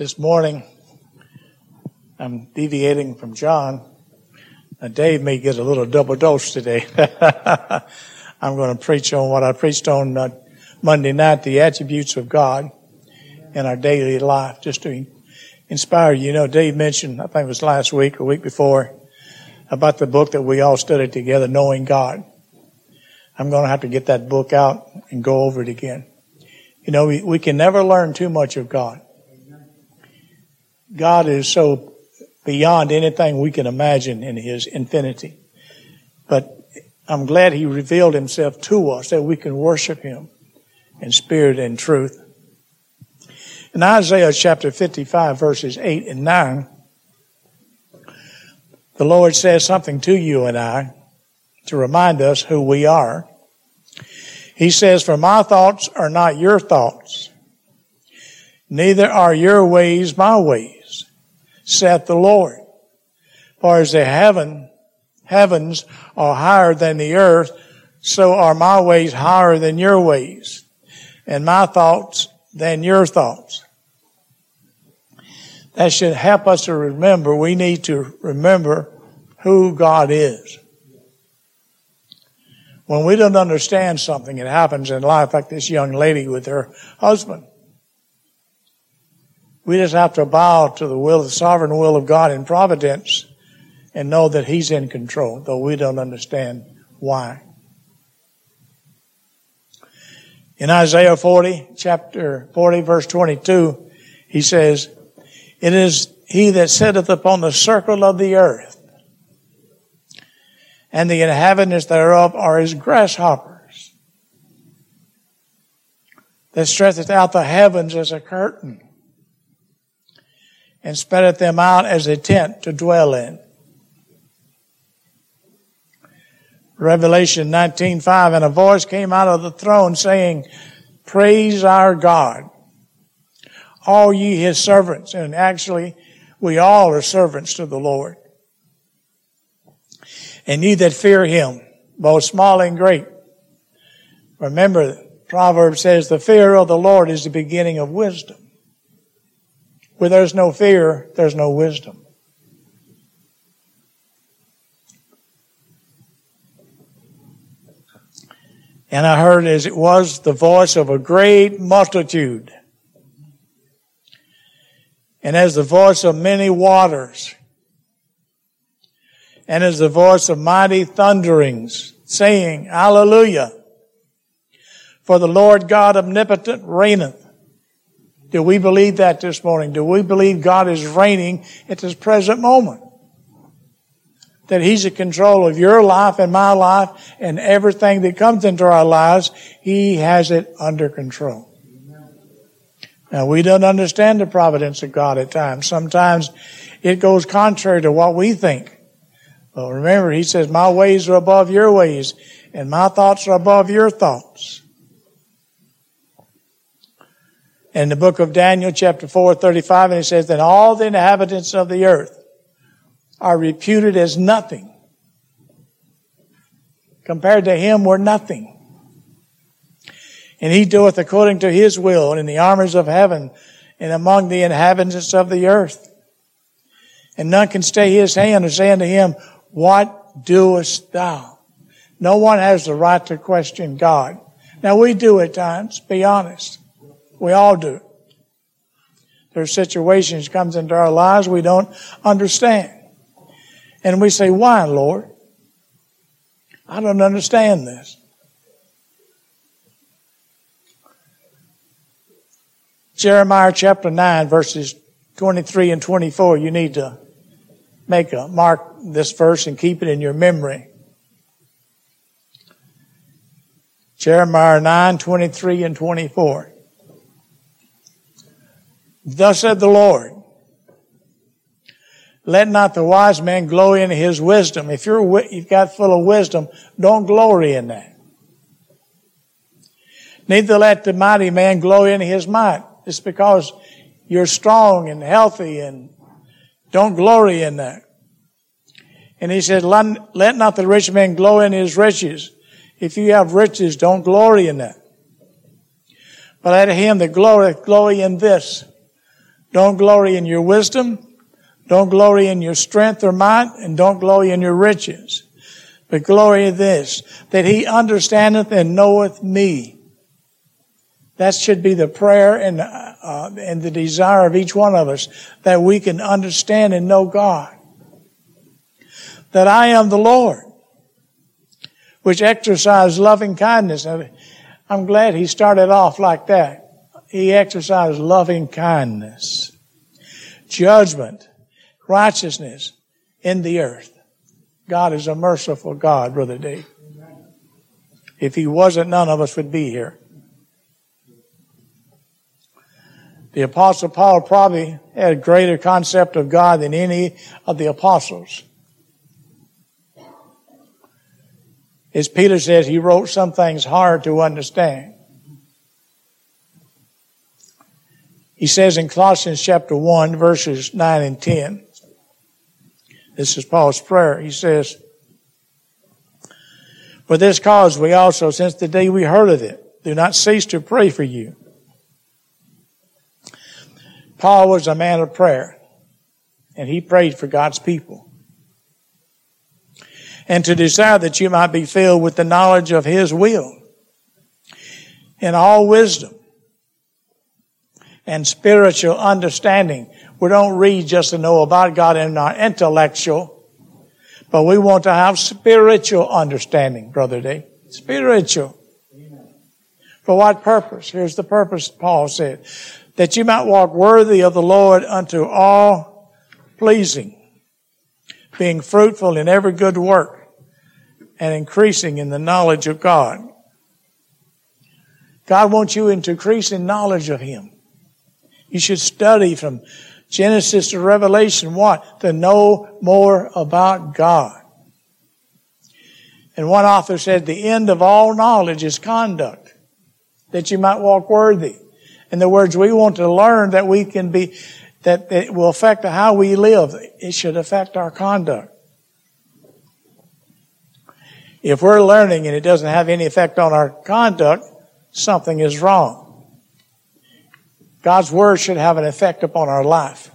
this morning. I'm deviating from John. Now Dave may get a little double dose today. I'm going to preach on what I preached on uh, Monday night, the attributes of God in our daily life, just to inspire you. You know, Dave mentioned, I think it was last week or week before, about the book that we all studied together, Knowing God. I'm going to have to get that book out and go over it again. You know, we, we can never learn too much of God. God is so beyond anything we can imagine in His infinity. But I'm glad He revealed Himself to us that we can worship Him in spirit and truth. In Isaiah chapter 55 verses 8 and 9, the Lord says something to you and I to remind us who we are. He says, For my thoughts are not your thoughts, neither are your ways my ways saith the Lord. For as the heaven, heavens are higher than the earth, so are my ways higher than your ways, and my thoughts than your thoughts. That should help us to remember, we need to remember who God is. When we don't understand something, it happens in life like this young lady with her husband. We just have to bow to the will, the sovereign will of God in providence and know that He's in control, though we don't understand why. In Isaiah 40, chapter 40, verse 22, he says, It is he that sitteth upon the circle of the earth, and the inhabitants thereof are as grasshoppers, that stretcheth out the heavens as a curtain and spreadeth them out as a tent to dwell in. Revelation 19:5 and a voice came out of the throne saying, "Praise our God, all ye his servants." And actually, we all are servants to the Lord. And ye that fear him, both small and great. Remember, Proverbs says, "The fear of the Lord is the beginning of wisdom." Where there's no fear, there's no wisdom. And I heard as it was the voice of a great multitude. And as the voice of many waters. And as the voice of mighty thunderings, saying, Hallelujah. For the Lord God omnipotent reigneth. Do we believe that this morning? Do we believe God is reigning at this present moment? That He's in control of your life and my life and everything that comes into our lives. He has it under control. Now we don't understand the providence of God at times. Sometimes it goes contrary to what we think. But remember, He says, my ways are above your ways and my thoughts are above your thoughts in the book of Daniel, chapter 4, 35, and it says that all the inhabitants of the earth are reputed as nothing. Compared to him, we're nothing. And he doeth according to his will in the armies of heaven and among the inhabitants of the earth. And none can stay his hand or say unto him, What doest thou? No one has the right to question God. Now we do at times, be honest. We all do. There are situations comes into our lives we don't understand. And we say, why, Lord? I don't understand this. Jeremiah chapter 9 verses 23 and 24. You need to make a mark this verse and keep it in your memory. Jeremiah 9, 23 and 24. Thus said the Lord. Let not the wise man glory in his wisdom. If you're, you've got full of wisdom, don't glory in that. Neither let the mighty man glory in his might. It's because you're strong and healthy and don't glory in that. And he said, let not the rich man glory in his riches. If you have riches, don't glory in that. But let him that glory, glory in this, Don't glory in your wisdom. Don't glory in your strength or might, and don't glory in your riches. But glory in this, that he understandeth and knoweth me. That should be the prayer and, uh, and the desire of each one of us, that we can understand and know God. That I am the Lord, which exercise loving kindness. I'm glad he started off like that. He exercised loving kindness, judgment, righteousness in the earth. God is a merciful God, Brother Dave. If he wasn't, none of us would be here. The apostle Paul probably had a greater concept of God than any of the apostles. As Peter says, he wrote some things hard to understand. He says in Colossians chapter 1 verses 9 and 10, this is Paul's prayer. He says, For this cause we also, since the day we heard of it, do not cease to pray for you. Paul was a man of prayer, and he prayed for God's people. And to desire that you might be filled with the knowledge of his will in all wisdom and spiritual understanding we don't read just to know about God in our intellectual, but we want to have spiritual understanding, Brother D. Spiritual. For what purpose? Here's the purpose Paul said. That you might walk worthy of the Lord unto all pleasing, being fruitful in every good work, and increasing in the knowledge of God. God wants you to increase in knowledge of Him. You should study from Genesis to Revelation, what? To know more about God. And one author said, the end of all knowledge is conduct, that you might walk worthy. In the words, we want to learn that we can be, that it will affect how we live. It should affect our conduct. If we're learning and it doesn't have any effect on our conduct, something is wrong. God's Word should have an effect upon our life.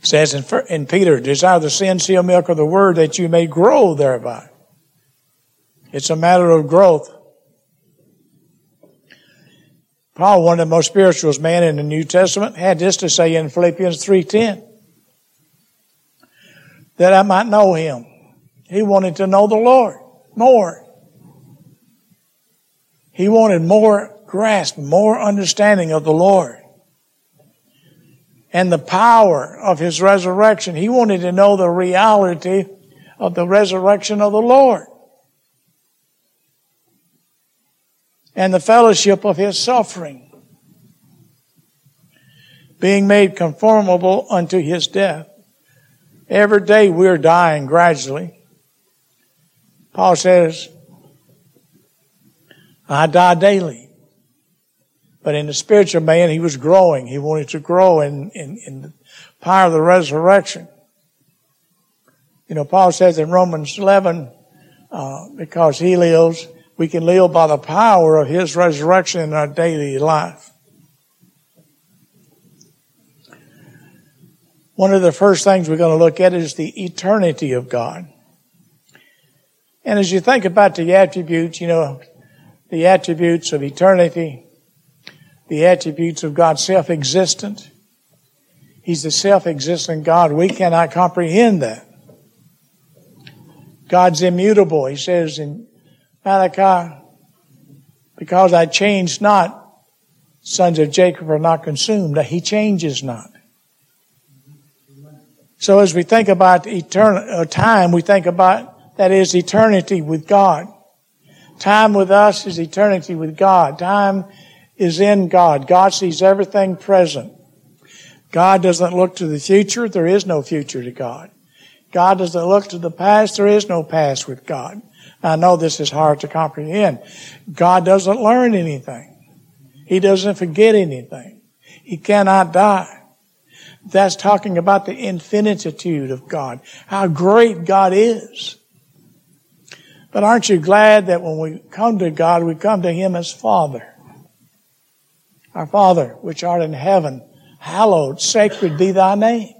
It says in, in Peter, desire the sincere milk of the Word that you may grow thereby. It's a matter of growth. Paul, one of the most spiritual men in the New Testament, had this to say in Philippians 3.10. That I might know Him. He wanted to know the Lord more. He wanted more grasp, more understanding of the Lord. And the power of His resurrection. He wanted to know the reality of the resurrection of the Lord. And the fellowship of His suffering. Being made conformable unto His death. Every day we're dying gradually. Paul says, I die daily. But in the spiritual man, he was growing. He wanted to grow in, in, in the power of the resurrection. You know, Paul says in Romans 11, uh, because he lives, we can live by the power of his resurrection in our daily life. One of the first things we're going to look at is the eternity of God. And as you think about the attributes, you know, the attributes of eternity, the attributes of God self-existent. He's the self-existent God. We cannot comprehend that. God's immutable. He says in Malachi, because I change not, sons of Jacob are not consumed. He changes not. So as we think about eternal uh, time, we think about that is eternity with God. Time with us is eternity with God. Time is in God. God sees everything present. God doesn't look to the future. There is no future to God. God doesn't look to the past. There is no past with God. I know this is hard to comprehend. God doesn't learn anything. He doesn't forget anything. He cannot die. That's talking about the infinitude of God. How great God is. But aren't you glad that when we come to God, we come to Him as Father? Our Father, which art in heaven, hallowed, sacred be thy name.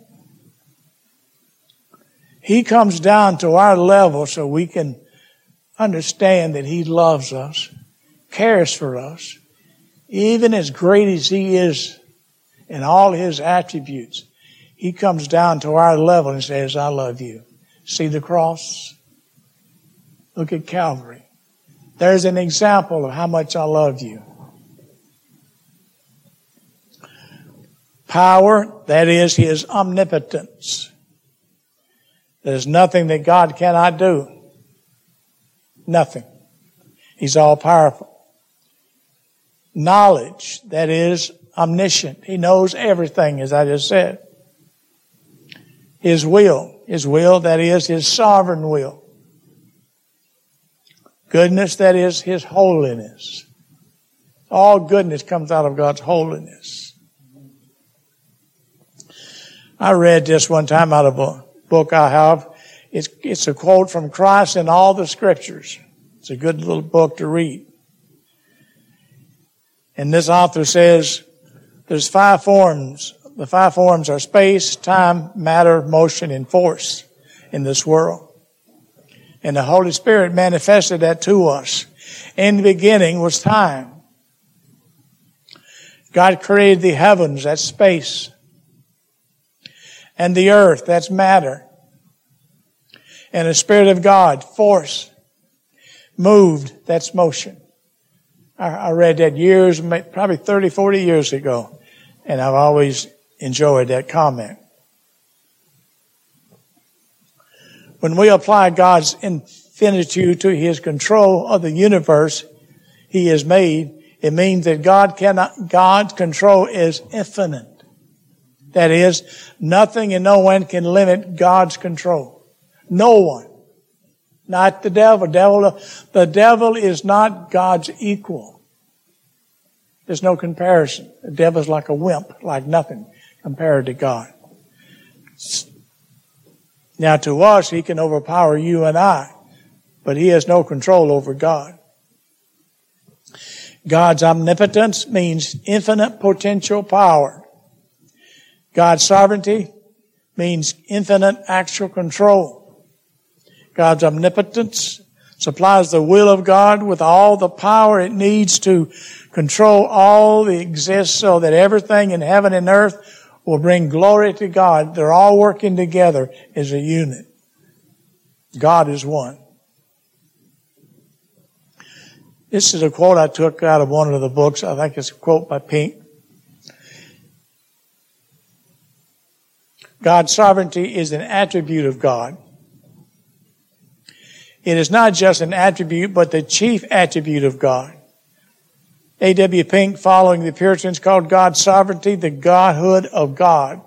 He comes down to our level so we can understand that He loves us, cares for us, even as great as He is in all His attributes. He comes down to our level and says, I love you. See the cross? Look at Calvary. There's an example of how much I love you. Power, that is His omnipotence. There's nothing that God cannot do. Nothing. He's all powerful. Knowledge, that is omniscient. He knows everything, as I just said. His will, His will, that is His sovereign will. Goodness, that is His holiness. All goodness comes out of God's holiness. I read this one time out of a book I have. It's, it's a quote from Christ in all the scriptures. It's a good little book to read. And this author says there's five forms. The five forms are space, time, matter, motion, and force in this world. And the Holy Spirit manifested that to us. In the beginning was time. God created the heavens, that's space. And the earth, that's matter and the Spirit of God, force, moved, that's motion. I, read that years, probably 30, 40 years ago, and I've always enjoyed that comment. When we apply God's infinitude to His control of the universe He has made, it means that God cannot, God's control is infinite. That is, nothing and no one can limit God's control. No one. Not the devil. devil. The devil is not God's equal. There's no comparison. The devil is like a wimp, like nothing compared to God. Now to us, he can overpower you and I, but he has no control over God. God's omnipotence means infinite potential power. God's sovereignty means infinite actual control. God's omnipotence supplies the will of God with all the power it needs to control all that exists so that everything in heaven and earth will bring glory to God. They're all working together as a unit. God is one. This is a quote I took out of one of the books. I think it's a quote by Pink. God's sovereignty is an attribute of God. It is not just an attribute, but the chief attribute of God. A.W. Pink, following the Puritans, called God's sovereignty the Godhood of God.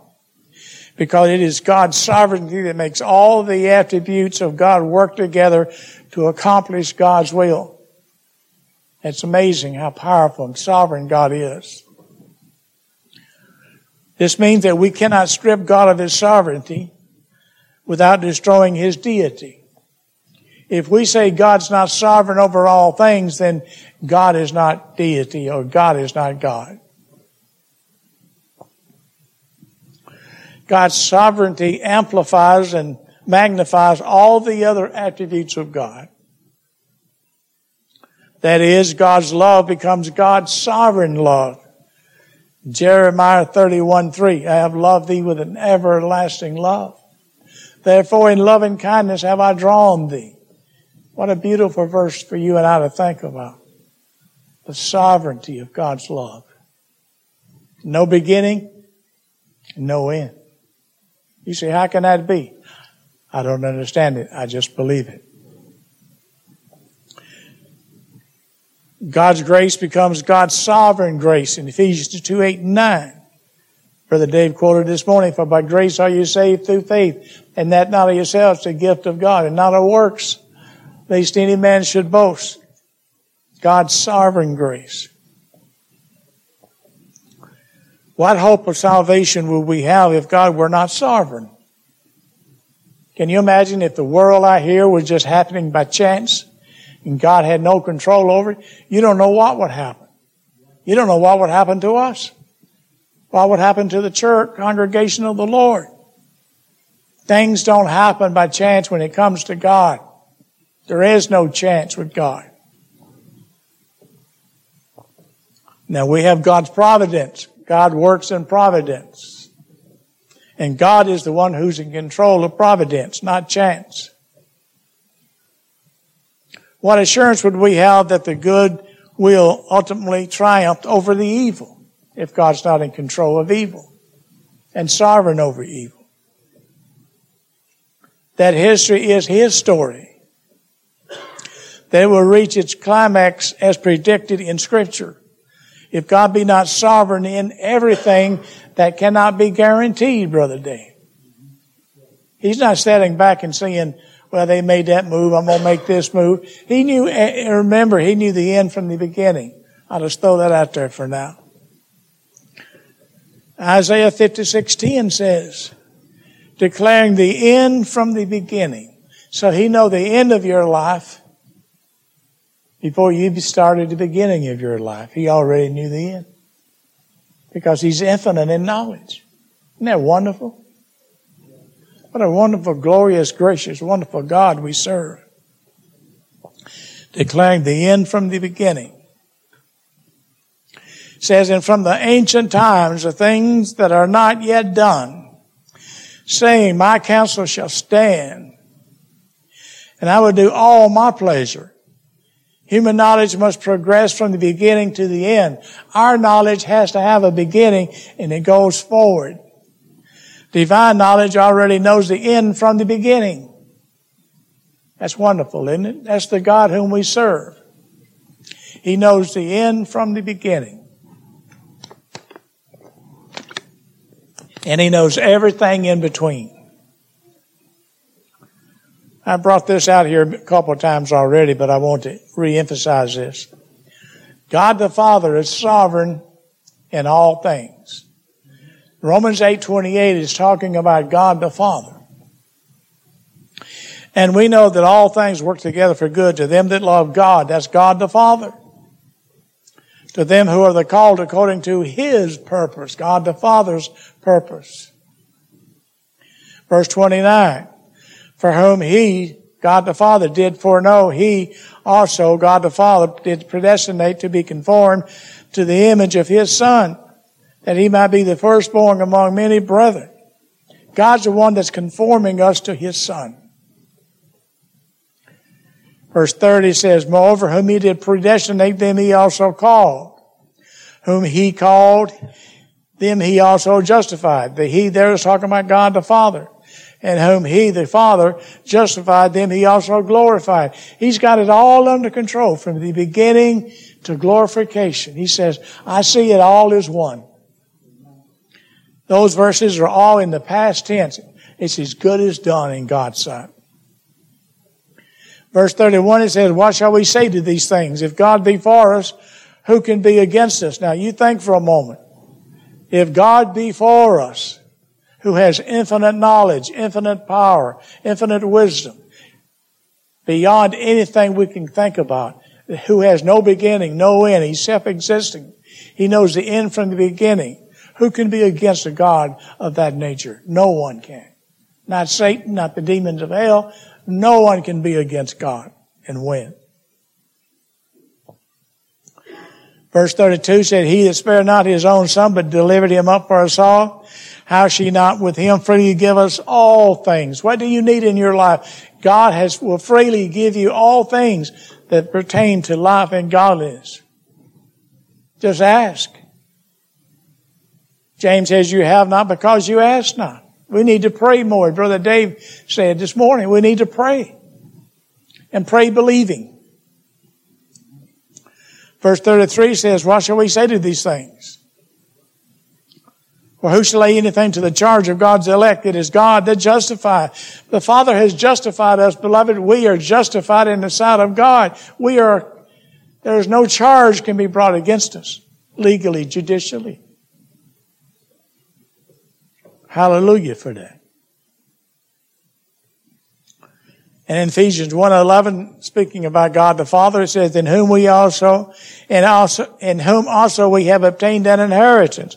Because it is God's sovereignty that makes all the attributes of God work together to accomplish God's will. It's amazing how powerful and sovereign God is. This means that we cannot strip God of His sovereignty without destroying His deity. If we say God's not sovereign over all things, then God is not deity or God is not God. God's sovereignty amplifies and magnifies all the other attributes of God. That is, God's love becomes God's sovereign love. Jeremiah 31, 3, I have loved thee with an everlasting love. Therefore in loving kindness have I drawn thee. What a beautiful verse for you and I to think about. The sovereignty of God's love. No beginning, no end. You say, how can that be? I don't understand it. I just believe it. God's grace becomes God's sovereign grace in Ephesians 2, 8, and 9. Brother Dave quoted this morning, for by grace are you saved through faith, and that not of yourselves, a gift of God, and not of works, lest any man should boast. God's sovereign grace. What hope of salvation would we have if God were not sovereign? Can you imagine if the world out here was just happening by chance and God had no control over it? You don't know what would happen. You don't know what would happen to us. What would happen to the church, congregation of the Lord. Things don't happen by chance when it comes to God. There is no chance with God. Now we have God's providence. God works in providence. And God is the one who's in control of providence, not chance. What assurance would we have that the good will ultimately triumph over the evil if God's not in control of evil and sovereign over evil? That history is His story. It will reach its climax as predicted in Scripture. If God be not sovereign in everything, that cannot be guaranteed, Brother Dave. He's not standing back and saying, well, they made that move, I'm going to make this move. He knew, eh, eh, remember, he knew the end from the beginning. I'll just throw that out there for now. Isaiah 56:10 says, declaring the end from the beginning. So he know the end of your life before you started the beginning of your life. He already knew the end. Because he's infinite in knowledge. Isn't that wonderful? What a wonderful, glorious, gracious, wonderful God we serve. Declaring the end from the beginning. It says, and from the ancient times, the things that are not yet done, saying, my counsel shall stand, and I will do all my pleasure. Human knowledge must progress from the beginning to the end. Our knowledge has to have a beginning and it goes forward. Divine knowledge already knows the end from the beginning. That's wonderful, isn't it? That's the God whom we serve. He knows the end from the beginning. And He knows everything in between. I brought this out here a couple of times already, but I want to reemphasize this. God the Father is sovereign in all things. Romans 8:28 is talking about God the Father. And we know that all things work together for good to them that love God. That's God the Father. To them who are the called according to His purpose, God the Father's purpose. Verse 29 for whom he, God the Father, did foreknow, he also, God the Father, did predestinate to be conformed to the image of his Son, that he might be the firstborn among many brethren. God's the one that's conforming us to his Son. Verse 30 says, Moreover, whom he did predestinate, them he also called. Whom he called, them he also justified. The he there is talking about God the Father and whom he, the Father, justified, them he also glorified. He's got it all under control from the beginning to glorification. He says, I see it all as one. Those verses are all in the past tense. It's as good as done in God's sight. Verse 31, it says, What shall we say to these things? If God be for us, who can be against us? Now you think for a moment. If God be for us, who has infinite knowledge, infinite power, infinite wisdom, beyond anything we can think about, who has no beginning, no end. He's self-existing. He knows the end from the beginning. Who can be against a God of that nature? No one can. Not Satan, not the demons of hell. No one can be against God and win. Verse 32 said, He that spared not his own son, but delivered him up for us all, how she not with him freely give us all things? What do you need in your life? God has, will freely give you all things that pertain to life and godliness. Just ask. James says you have not because you ask not. We need to pray more. Brother Dave said this morning, we need to pray. And pray believing. Verse 33 says, what shall we say to these things? For who shall lay anything to the charge of God's elect? It is God that justifies. The Father has justified us, beloved. We are justified in the sight of God. We are, there is no charge can be brought against us, legally, judicially. Hallelujah for that. And in Ephesians 1:11, speaking about God the Father, it says, "In whom we also, and also, in whom also we have obtained an inheritance,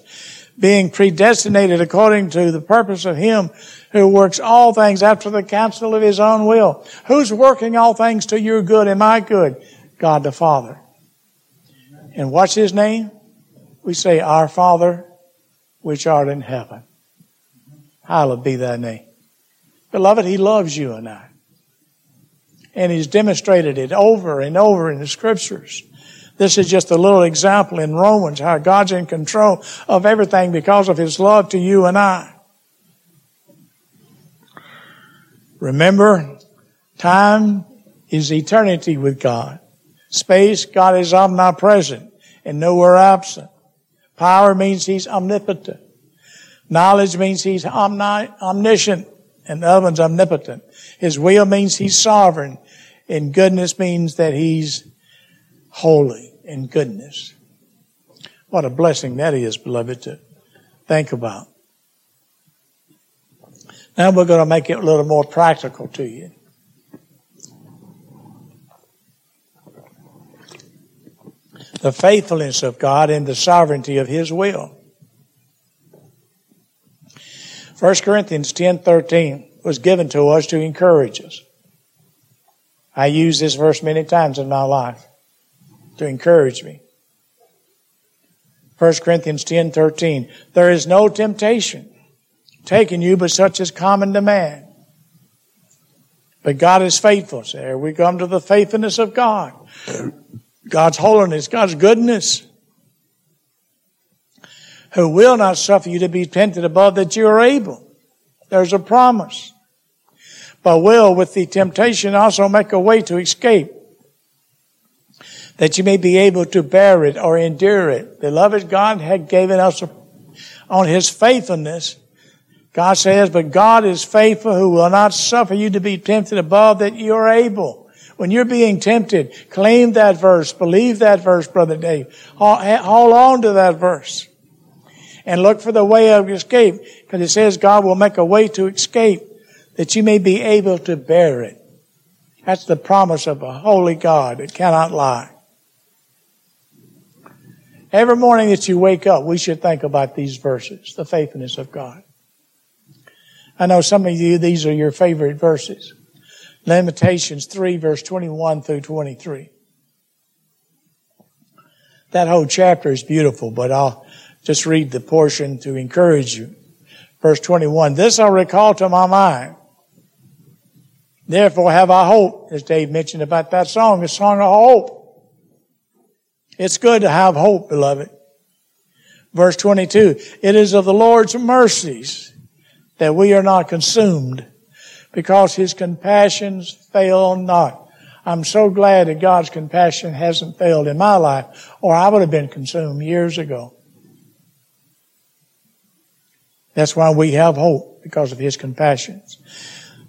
being predestinated according to the purpose of Him who works all things after the counsel of His own will." Who's working all things to your good and my good? God the Father. And what's His name? We say, "Our Father, which art in heaven." Hallowed be Thy name, beloved. He loves you and I. And he's demonstrated it over and over in the scriptures. This is just a little example in Romans how God's in control of everything because of his love to you and I. Remember, time is eternity with God. Space, God is omnipresent and nowhere absent. Power means he's omnipotent. Knowledge means he's omni- omniscient and the other one's omnipotent. His will means he's sovereign and goodness means that he's holy in goodness. What a blessing that is, beloved, to think about. Now we're going to make it a little more practical to you. The faithfulness of God and the sovereignty of His will. 1 Corinthians 10:13 was given to us to encourage us. I use this verse many times in my life to encourage me. 1 Corinthians 10 13. There is no temptation taken you but such as common to man. But God is faithful. So there we come to the faithfulness of God. God's holiness, God's goodness. Who will not suffer you to be tempted above that you are able. There's a promise will with the temptation also make a way to escape that you may be able to bear it or endure it. Beloved, God had given us a, on His faithfulness. God says, but God is faithful who will not suffer you to be tempted above that you are able. When you're being tempted, claim that verse, believe that verse, Brother Dave. Hold on to that verse. And look for the way of escape, because it says God will make a way to escape that you may be able to bear it. That's the promise of a holy God that cannot lie. Every morning that you wake up, we should think about these verses, the faithfulness of God. I know some of you, these are your favorite verses. Lamentations 3 verse 21 through 23. That whole chapter is beautiful, but I'll just read the portion to encourage you. Verse 21, this I recall to my mind Therefore have I hope, as Dave mentioned about that song, a song of hope. It's good to have hope, beloved. Verse 22, it is of the Lord's mercies that we are not consumed because his compassions fail not. I'm so glad that God's compassion hasn't failed in my life or I would have been consumed years ago. That's why we have hope because of his compassions.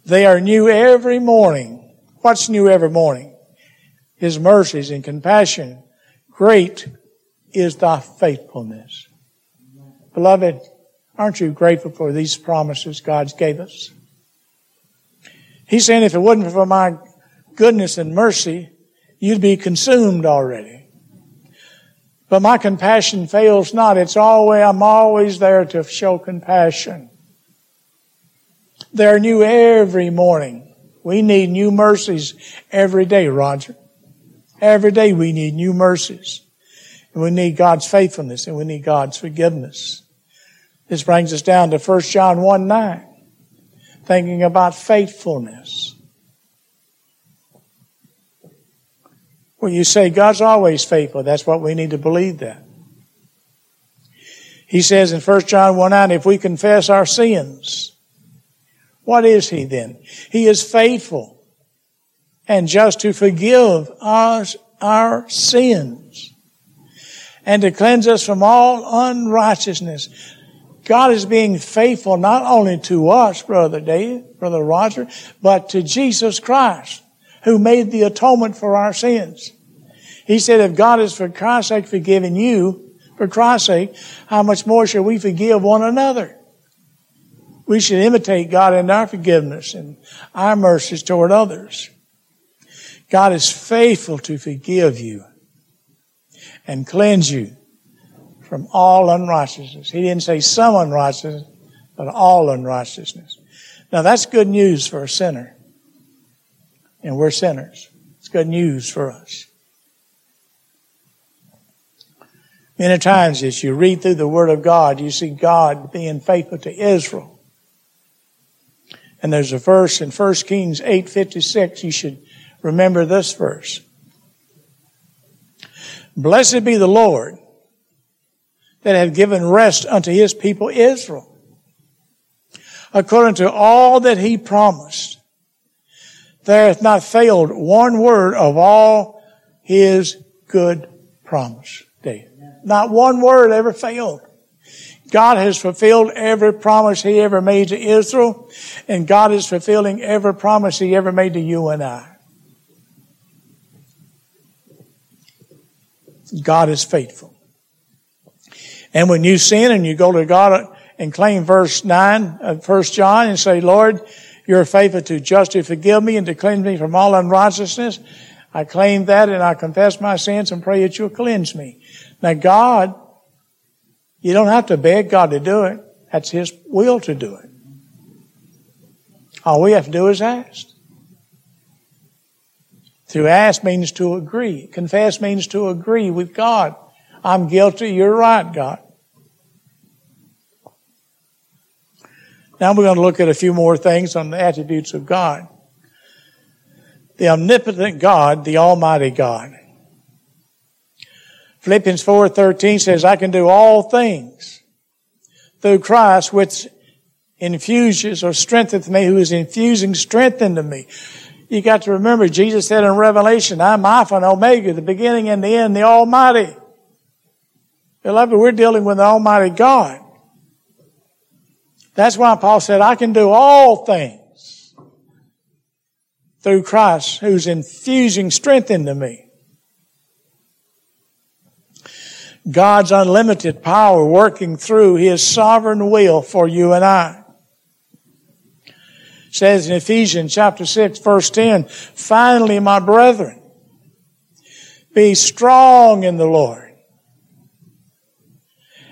They are new every morning. What's new every morning? His mercies and compassion. Great is thy faithfulness. Beloved, aren't you grateful for these promises God's gave us? He's saying if it wasn't for my goodness and mercy, you'd be consumed already. But my compassion fails not. It's always, I'm always there to show compassion. They're new every morning. We need new mercies every day, Roger. Every day we need new mercies. And we need God's faithfulness and we need God's forgiveness. This brings us down to 1 John 1 9. Thinking about faithfulness. Well, you say God's always faithful. That's what we need to believe that. He says in 1 John 1 9, if we confess our sins, what is he then? He is faithful and just to forgive us our sins and to cleanse us from all unrighteousness. God is being faithful not only to us, Brother Dave, Brother Roger, but to Jesus Christ, who made the atonement for our sins. He said, if God is for Christ's sake forgiving you, for Christ's sake, how much more shall we forgive one another? We should imitate God in our forgiveness and our mercies toward others. God is faithful to forgive you and cleanse you from all unrighteousness. He didn't say some unrighteousness, but all unrighteousness. Now that's good news for a sinner. And we're sinners. It's good news for us. Many times as you read through the Word of God, you see God being faithful to Israel. And there's a verse in 1 Kings 8.56, you should remember this verse. Blessed be the Lord that hath given rest unto his people Israel, according to all that he promised. There hath not failed one word of all his good promise. David. Not one word ever failed. God has fulfilled every promise He ever made to Israel, and God is fulfilling every promise He ever made to you and I. God is faithful. And when you sin and you go to God and claim verse 9 of 1 John and say, Lord, you're faithful to justly forgive me and to cleanse me from all unrighteousness, I claim that and I confess my sins and pray that you'll cleanse me. Now God, you don't have to beg God to do it. That's His will to do it. All we have to do is ask. To ask means to agree. Confess means to agree with God. I'm guilty. You're right, God. Now we're going to look at a few more things on the attributes of God. The omnipotent God, the Almighty God. Philippians 4:13 says, "I can do all things through Christ which infuses or strengtheneth me, who is infusing strength into me." You got to remember, Jesus said in Revelation, "I'm Alpha and Omega, the beginning and the end, the Almighty." Beloved, we're dealing with the Almighty God. That's why Paul said, "I can do all things through Christ, who's infusing strength into me." God's unlimited power working through His sovereign will for you and I. It says in Ephesians chapter 6 verse 10, finally my brethren, be strong in the Lord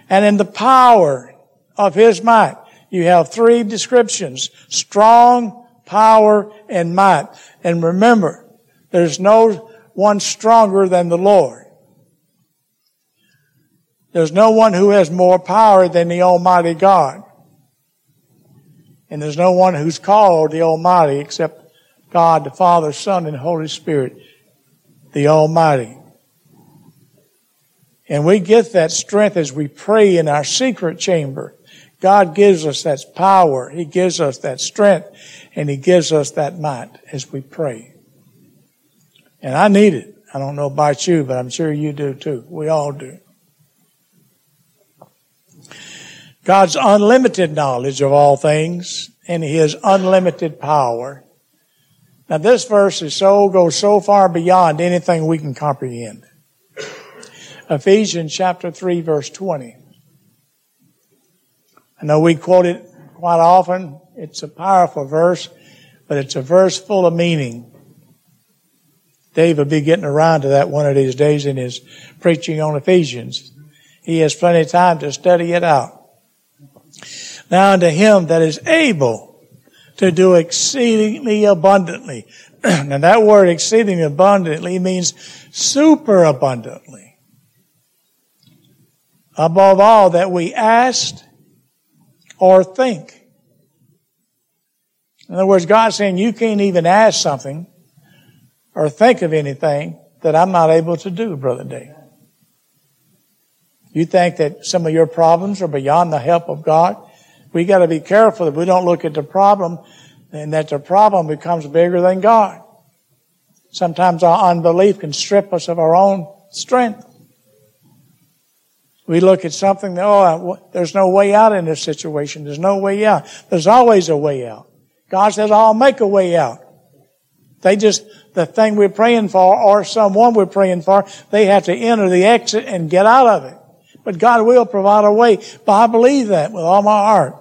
and in the power of His might. You have three descriptions, strong, power, and might. And remember, there's no one stronger than the Lord. There's no one who has more power than the Almighty God. And there's no one who's called the Almighty except God, the Father, Son, and Holy Spirit, the Almighty. And we get that strength as we pray in our secret chamber. God gives us that power. He gives us that strength and He gives us that might as we pray. And I need it. I don't know about you, but I'm sure you do too. We all do. God's unlimited knowledge of all things and His unlimited power. Now this verse is so, goes so far beyond anything we can comprehend. Ephesians chapter 3 verse 20. I know we quote it quite often. It's a powerful verse, but it's a verse full of meaning. Dave will be getting around to that one of these days in his preaching on Ephesians. He has plenty of time to study it out. Now unto him that is able to do exceedingly abundantly. and that word exceedingly abundantly means super abundantly. Above all that we asked or think. In other words, God's saying you can't even ask something or think of anything that I'm not able to do, Brother Dave. You think that some of your problems are beyond the help of God? We got to be careful that we don't look at the problem and that the problem becomes bigger than God. Sometimes our unbelief can strip us of our own strength. We look at something, that, oh, there's no way out in this situation. There's no way out. There's always a way out. God says, I'll make a way out. They just, the thing we're praying for or someone we're praying for, they have to enter the exit and get out of it. But God will provide a way. But I believe that with all my heart.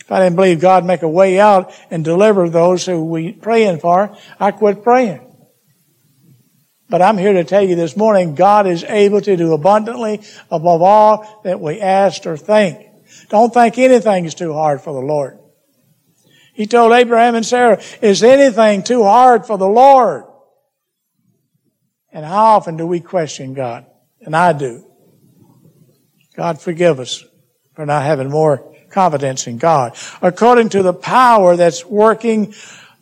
If I didn't believe God make a way out and deliver those who we praying for, I quit praying. But I'm here to tell you this morning, God is able to do abundantly above all that we ask or think. Don't think anything is too hard for the Lord. He told Abraham and Sarah, is anything too hard for the Lord? And how often do we question God? And I do. God forgive us for not having more confidence in God. According to the power that's working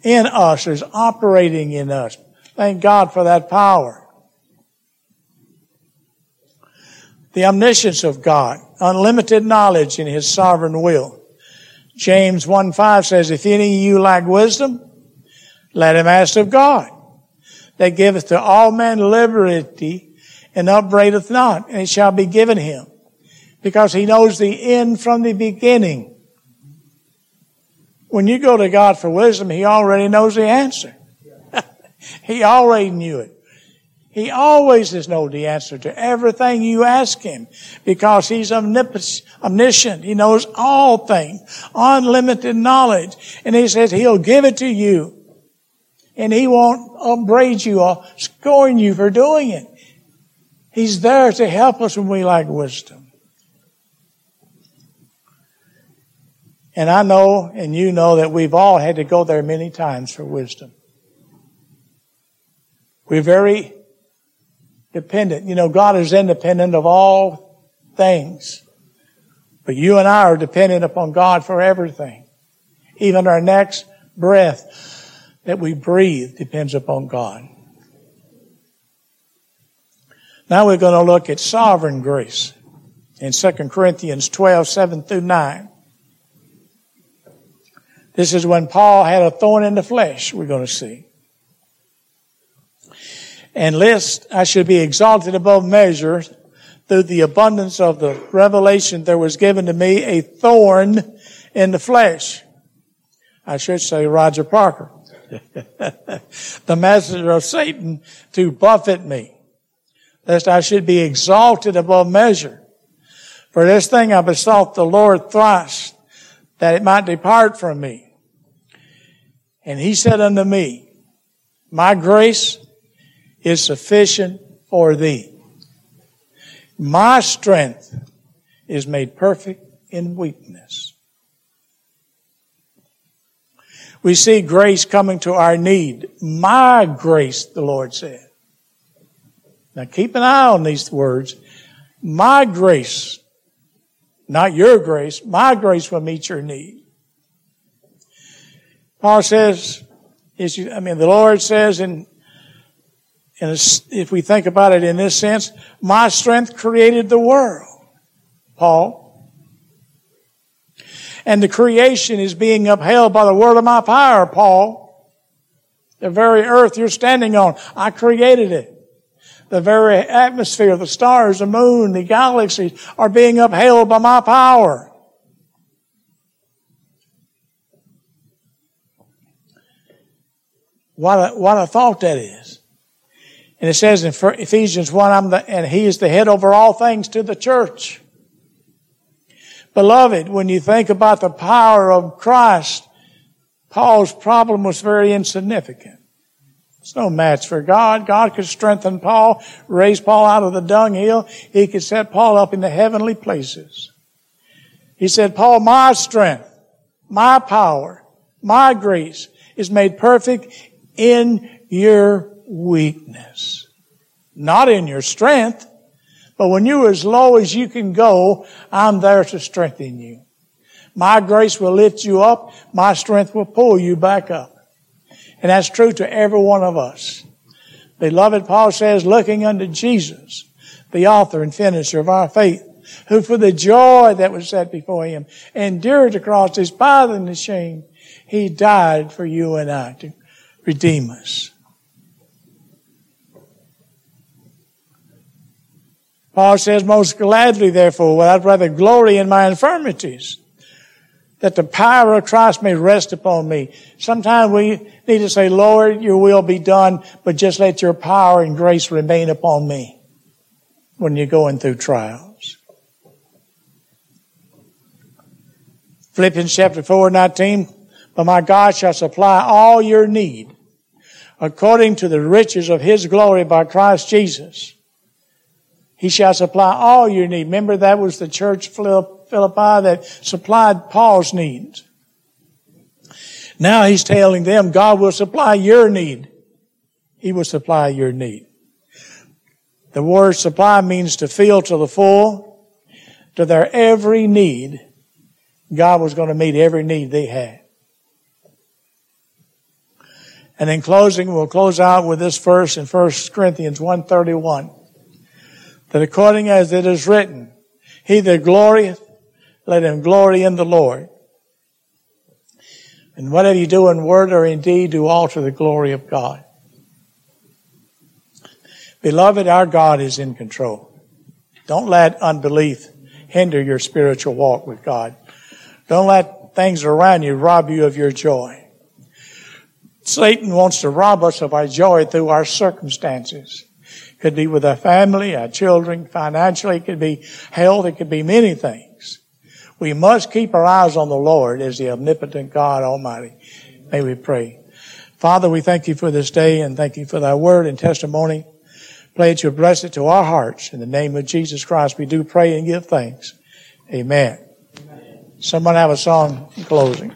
in us, is operating in us. Thank God for that power. The omniscience of God, unlimited knowledge in His sovereign will. James 1 5 says, If any of you lack wisdom, let him ask of God, that giveth to all men liberty and upbraideth not, and it shall be given him. Because he knows the end from the beginning. When you go to God for wisdom, he already knows the answer. he already knew it. He always has known the answer to everything you ask him because he's omniscient. He knows all things, unlimited knowledge. And he says he'll give it to you. And he won't upbraid you or scorn you for doing it. He's there to help us when we lack wisdom. And I know, and you know, that we've all had to go there many times for wisdom. We're very dependent. You know, God is independent of all things. But you and I are dependent upon God for everything. Even our next breath that we breathe depends upon God. Now we're going to look at sovereign grace in 2 Corinthians 12, 7 through 9. This is when Paul had a thorn in the flesh, we're going to see and lest I should be exalted above measure through the abundance of the revelation there was given to me a thorn in the flesh. I should say Roger Parker. the messenger of Satan to buffet me, lest I should be exalted above measure. For this thing I besought the Lord thrice, that it might depart from me. And he said unto me, My grace is sufficient for thee. My strength is made perfect in weakness. We see grace coming to our need. My grace, the Lord said. Now keep an eye on these words. My grace, not your grace, my grace will meet your need. Paul says, I mean, the Lord says in and if we think about it in this sense, my strength created the world, Paul. And the creation is being upheld by the word of my power, Paul. The very earth you're standing on, I created it. The very atmosphere, the stars, the moon, the galaxies are being upheld by my power. What a, what a thought that is. And it says in Ephesians 1, I'm the, and he is the head over all things to the church. Beloved, when you think about the power of Christ, Paul's problem was very insignificant. It's no match for God. God could strengthen Paul, raise Paul out of the dunghill. He could set Paul up in the heavenly places. He said, Paul, my strength, my power, my grace is made perfect in your weakness. Not in your strength, but when you're as low as you can go, I'm there to strengthen you. My grace will lift you up. My strength will pull you back up. And that's true to every one of us. Beloved, Paul says, looking unto Jesus, the author and finisher of our faith, who for the joy that was set before him endured the cross, despising the shame, he died for you and I to redeem us. Paul says, most gladly, therefore, will I rather glory in my infirmities, that the power of Christ may rest upon me. Sometimes we need to say, Lord, your will be done, but just let your power and grace remain upon me when you're going through trials. Philippians chapter 4, 19. But my God shall supply all your need according to the riches of his glory by Christ Jesus. He shall supply all your need. Remember that was the church Philippi that supplied Paul's needs. Now he's telling them God will supply your need. He will supply your need. The word supply means to fill to the full, to their every need. God was going to meet every need they had. And in closing, we'll close out with this verse in 1 Corinthians 131. That according as it is written, He that glorieth, let him glory in the Lord. And whatever you do in word or in deed, do all to the glory of God. Beloved, our God is in control. Don't let unbelief hinder your spiritual walk with God. Don't let things around you rob you of your joy. Satan wants to rob us of our joy through our circumstances. It could be with our family, our children, financially, it could be health, it could be many things. We must keep our eyes on the Lord as the omnipotent God Almighty. May we pray. Father, we thank you for this day and thank you for thy word and testimony. Pray that you bless it to our hearts. In the name of Jesus Christ, we do pray and give thanks. Amen. Amen. Someone have a song in closing.